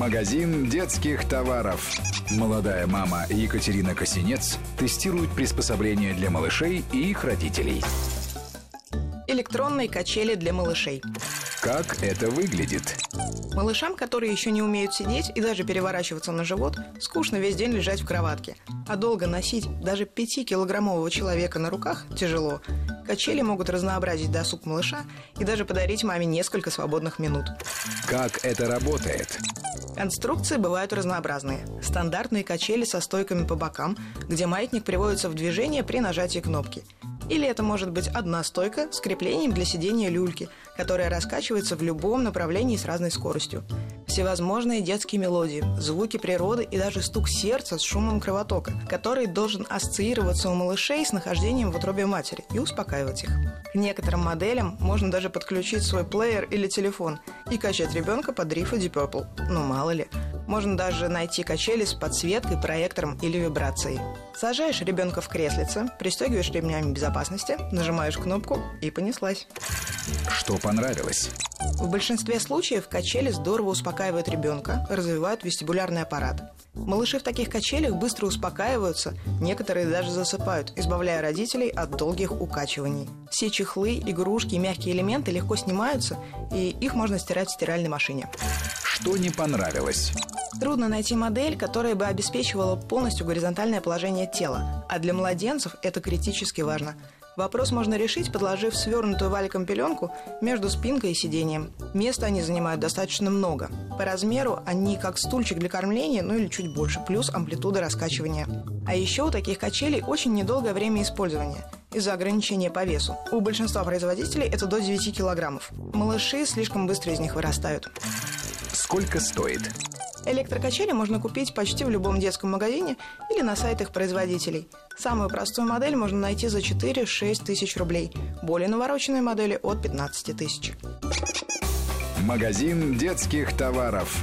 Магазин детских товаров. Молодая мама Екатерина Косинец тестирует приспособления для малышей и их родителей. Электронные качели для малышей. Как это выглядит? Малышам, которые еще не умеют сидеть и даже переворачиваться на живот, скучно весь день лежать в кроватке. А долго носить даже 5-килограммового человека на руках тяжело. Качели могут разнообразить досуг малыша и даже подарить маме несколько свободных минут. Как это работает? Конструкции бывают разнообразные. Стандартные качели со стойками по бокам, где маятник приводится в движение при нажатии кнопки. Или это может быть одна стойка с креплением для сидения люльки, которая раскачивается в любом направлении с разной скоростью. Всевозможные детские мелодии, звуки природы и даже стук сердца с шумом кровотока, который должен ассоциироваться у малышей с нахождением в утробе матери и успокаивать их. К некоторым моделям можно даже подключить свой плеер или телефон и качать ребенка под рифы Deep Purple. Ну мало ли. Можно даже найти качели с подсветкой, проектором или вибрацией. Сажаешь ребенка в креслице, пристегиваешь ремнями безопасности, нажимаешь кнопку и понеслась. Что понравилось? В большинстве случаев качели здорово успокаивают ребенка, развивают вестибулярный аппарат. Малыши в таких качелях быстро успокаиваются, некоторые даже засыпают, избавляя родителей от долгих укачиваний. Все чехлы, игрушки и мягкие элементы легко снимаются, и их можно стирать в стиральной машине. Что не понравилось? Трудно найти модель, которая бы обеспечивала полностью горизонтальное положение тела, а для младенцев это критически важно. Вопрос можно решить, подложив свернутую валиком пеленку между спинкой и сиденьем. Места они занимают достаточно много. По размеру они как стульчик для кормления, ну или чуть больше, плюс амплитуда раскачивания. А еще у таких качелей очень недолгое время использования из-за ограничения по весу. У большинства производителей это до 9 килограммов. Малыши слишком быстро из них вырастают. Сколько стоит? Электрокачели можно купить почти в любом детском магазине или на сайтах производителей. Самую простую модель можно найти за 4-6 тысяч рублей. Более навороченные модели от 15 тысяч. Магазин детских товаров.